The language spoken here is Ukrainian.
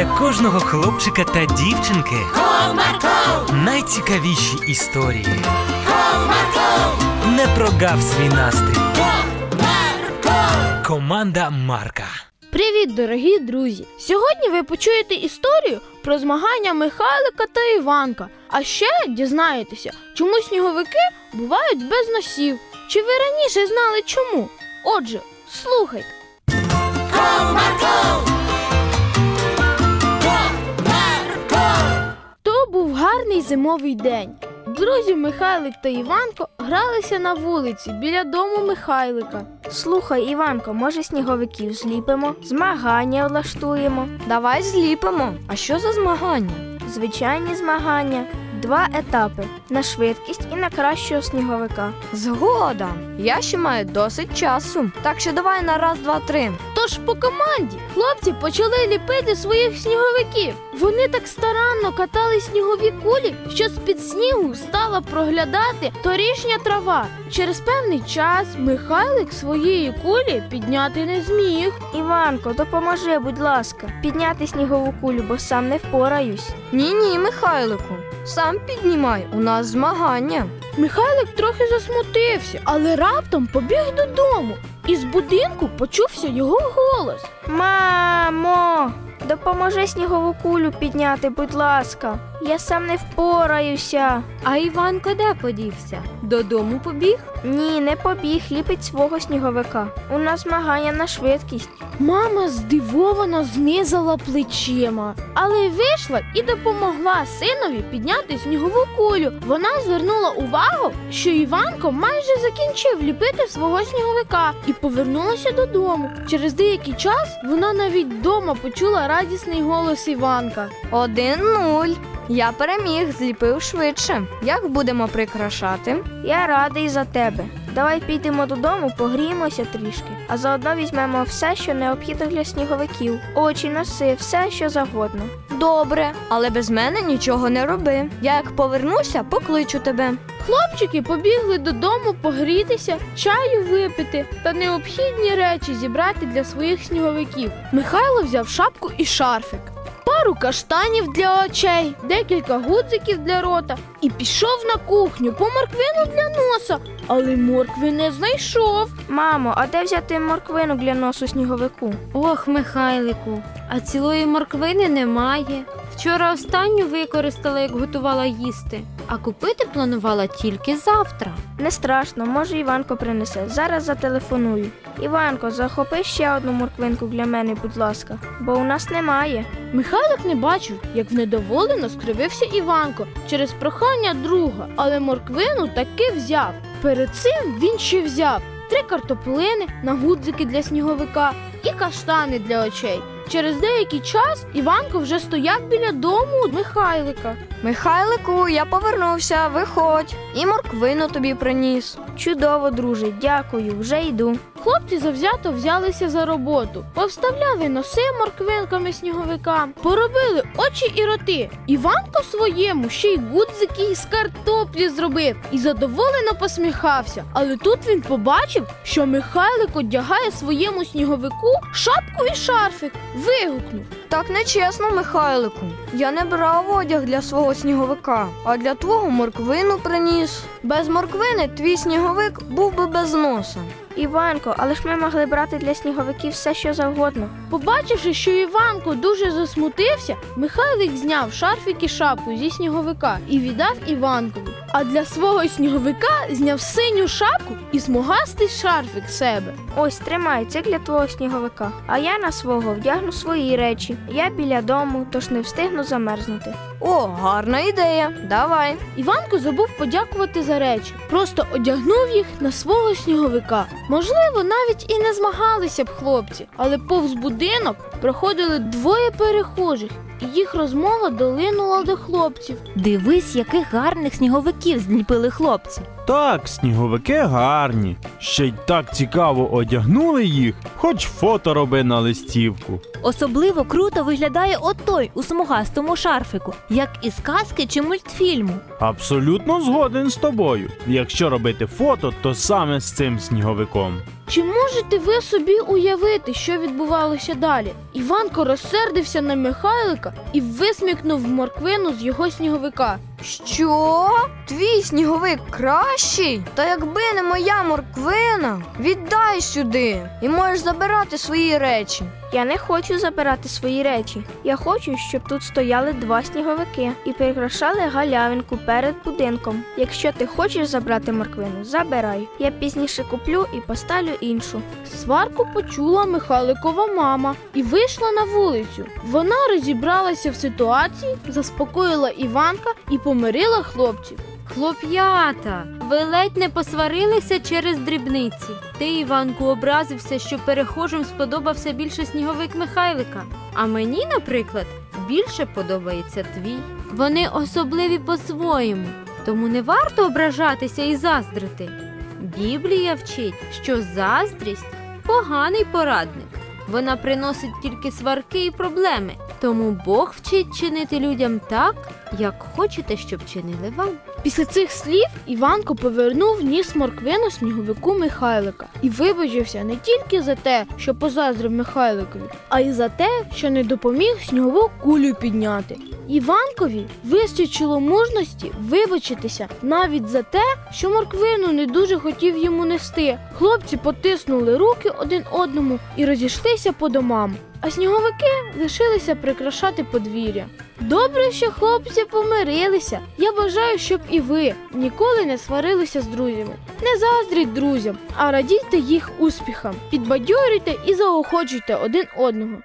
для кожного хлопчика та дівчинки Comarco, найцікавіші історії. Comarco, Не прогав свій настрій. Comarco. Команда Марка. Привіт, дорогі друзі! Сьогодні ви почуєте історію про змагання Михайлика та Іванка. А ще дізнаєтеся, чому сніговики бувають без носів. Чи ви раніше знали чому? Отже, слухайте. То гарний зимовий день. Друзі Михайлик та Іванко гралися на вулиці біля дому Михайлика. Слухай, Іванко, може сніговиків зліпимо? Змагання влаштуємо. Давай зліпимо. А що за змагання? Звичайні змагання. Два етапи на швидкість і на кращого сніговика. Згода. Я ще маю досить часу. Так що давай на раз, два, три. Тож по команді хлопці почали ліпити своїх сніговиків. Вони так старанно катали снігові кулі, що з-під снігу стала проглядати торішня трава. Через певний час Михайлик своєї кулі підняти не зміг. Іванко, допоможи, будь ласка, підняти снігову кулю, бо сам не впораюсь. Ні, ні, Михайлику. Сам піднімай, у нас змагання. Михайлик трохи засмутився, але раптом побіг додому. І з будинку почувся його голос. Мамо, допоможи снігову кулю підняти, будь ласка. Я сам не впораюся. А Іванко де подівся? Додому побіг? Ні, не побіг, ліпить свого сніговика. У нас змагання на швидкість. Мама здивовано знизала плечима, але вийшла і допомогла синові підняти снігову кулю. Вона звернула увагу, що Іванко майже закінчив ліпити свого сніговика і повернулася додому. Через деякий час вона навіть вдома почула радісний голос Іванка. Один-нуль. Я переміг, зліпив швидше. Як будемо прикрашати? Я радий за тебе. Давай підемо додому, погріємося трішки, а заодно візьмемо все, що необхідно для сніговиків. Очі, носи, все, що завгодно. Добре, але без мене нічого не роби. Я як повернуся, покличу тебе. Хлопчики побігли додому погрітися, чаю випити та необхідні речі зібрати для своїх сніговиків. Михайло взяв шапку і шарфик, пару каштанів для очей, декілька гудзиків для рота і пішов на кухню по морквину для носа, але моркви не знайшов. Мамо, а де взяти морквину для носу сніговику? Ох, Михайлику, а цілої морквини немає. Вчора останню використала, як готувала їсти, а купити планувала тільки завтра. Не страшно, може Іванко принесе. Зараз зателефоную. Іванко, захопи ще одну морквинку для мене, будь ласка, бо у нас немає. Михайлик не бачив, як внедоволено скривився Іванко через прохання друга, але морквину таки взяв. Перед цим він ще взяв три картоплини на гудзики для сніговика і каштани для очей. Через деякий час Іванко вже стояв біля дому Михайлика. Михайлику, я повернувся, виходь. І морквину тобі приніс. Чудово, друже, дякую, вже йду. Хлопці завзято взялися за роботу, повставляли носи морквинками сніговикам, поробили очі і роти. Іванко своєму ще й гудзики з картоплі зробив і задоволено посміхався. Але тут він побачив, що Михайлик одягає своєму сніговику шапку і шарфик. Вигукнув. Так нечесно, Михайлику. Я не брав одяг для свого сніговика, а для твого морквину приніс. Без морквини твій сніговик був би без носа. Іванко, але ж ми могли брати для сніговиків все, що завгодно. Побачивши, що Іванко дуже засмутився, Михайлик зняв шарфик і шапку зі сніговика і віддав Іванкові. А для свого сніговика зняв синю шапку і смугастий шарфик себе. Ось тримай, це для твого сніговика. А я на свого вдягну свої речі. Я біля дому, тож не встигну замерзнути. О, гарна ідея. Давай. Іванко забув подякувати за речі, просто одягнув їх на свого сніговика. Можливо, навіть і не змагалися б хлопці, але повз будинок проходили двоє перехожих, і їх розмова долинула до хлопців. Дивись, яких гарних сніговиків зліпили хлопці. Так, сніговики гарні. Ще й так цікаво одягнули їх, хоч фото роби на листівку. Особливо круто виглядає отой у смугастому шарфику, як із казки чи мультфільму. Абсолютно згоден з тобою. Якщо робити фото, то саме з цим сніговиком. Чи можете ви собі уявити, що відбувалося далі? Іванко розсердився на Михайлика і висмікнув морквину з його сніговика. Що? Твій сніговик кращий? Та якби не моя морквина, віддай сюди і можеш забирати свої речі. Я не хочу забирати свої речі. Я хочу, щоб тут стояли два сніговики і прикрашали галявинку перед будинком. Якщо ти хочеш забрати морквину, забирай. Я пізніше куплю і поставлю іншу. Сварку почула Михайликова мама і вийшла на вулицю. Вона розібралася в ситуації, заспокоїла Іванка і помирила хлопців. Хлоп'ята, ви ледь не посварилися через дрібниці. Ти, Іванку, образився, що перехожим сподобався більше сніговик Михайлика. А мені, наприклад, більше подобається твій. Вони особливі по-своєму, тому не варто ображатися і заздрити. Біблія вчить, що заздрість поганий порадник. Вона приносить тільки сварки і проблеми. Тому Бог вчить чинити людям так, як хочете, щоб чинили вам. Після цих слів Іванко повернув ніс морквину сніговику Михайлика і вибачився не тільки за те, що позаздрив Михайликові, а й за те, що не допоміг снігову кулю підняти. Іванкові вистачило мужності вибачитися навіть за те, що морквину не дуже хотів йому нести. Хлопці потиснули руки один одному і розійшлися по домам. А сніговики лишилися прикрашати подвір'я. Добре, що хлопці помирилися. Я бажаю, щоб і ви ніколи не сварилися з друзями. Не заздріть друзям, а радійте їх успіхам, підбадьорюйте і заохочуйте один одного.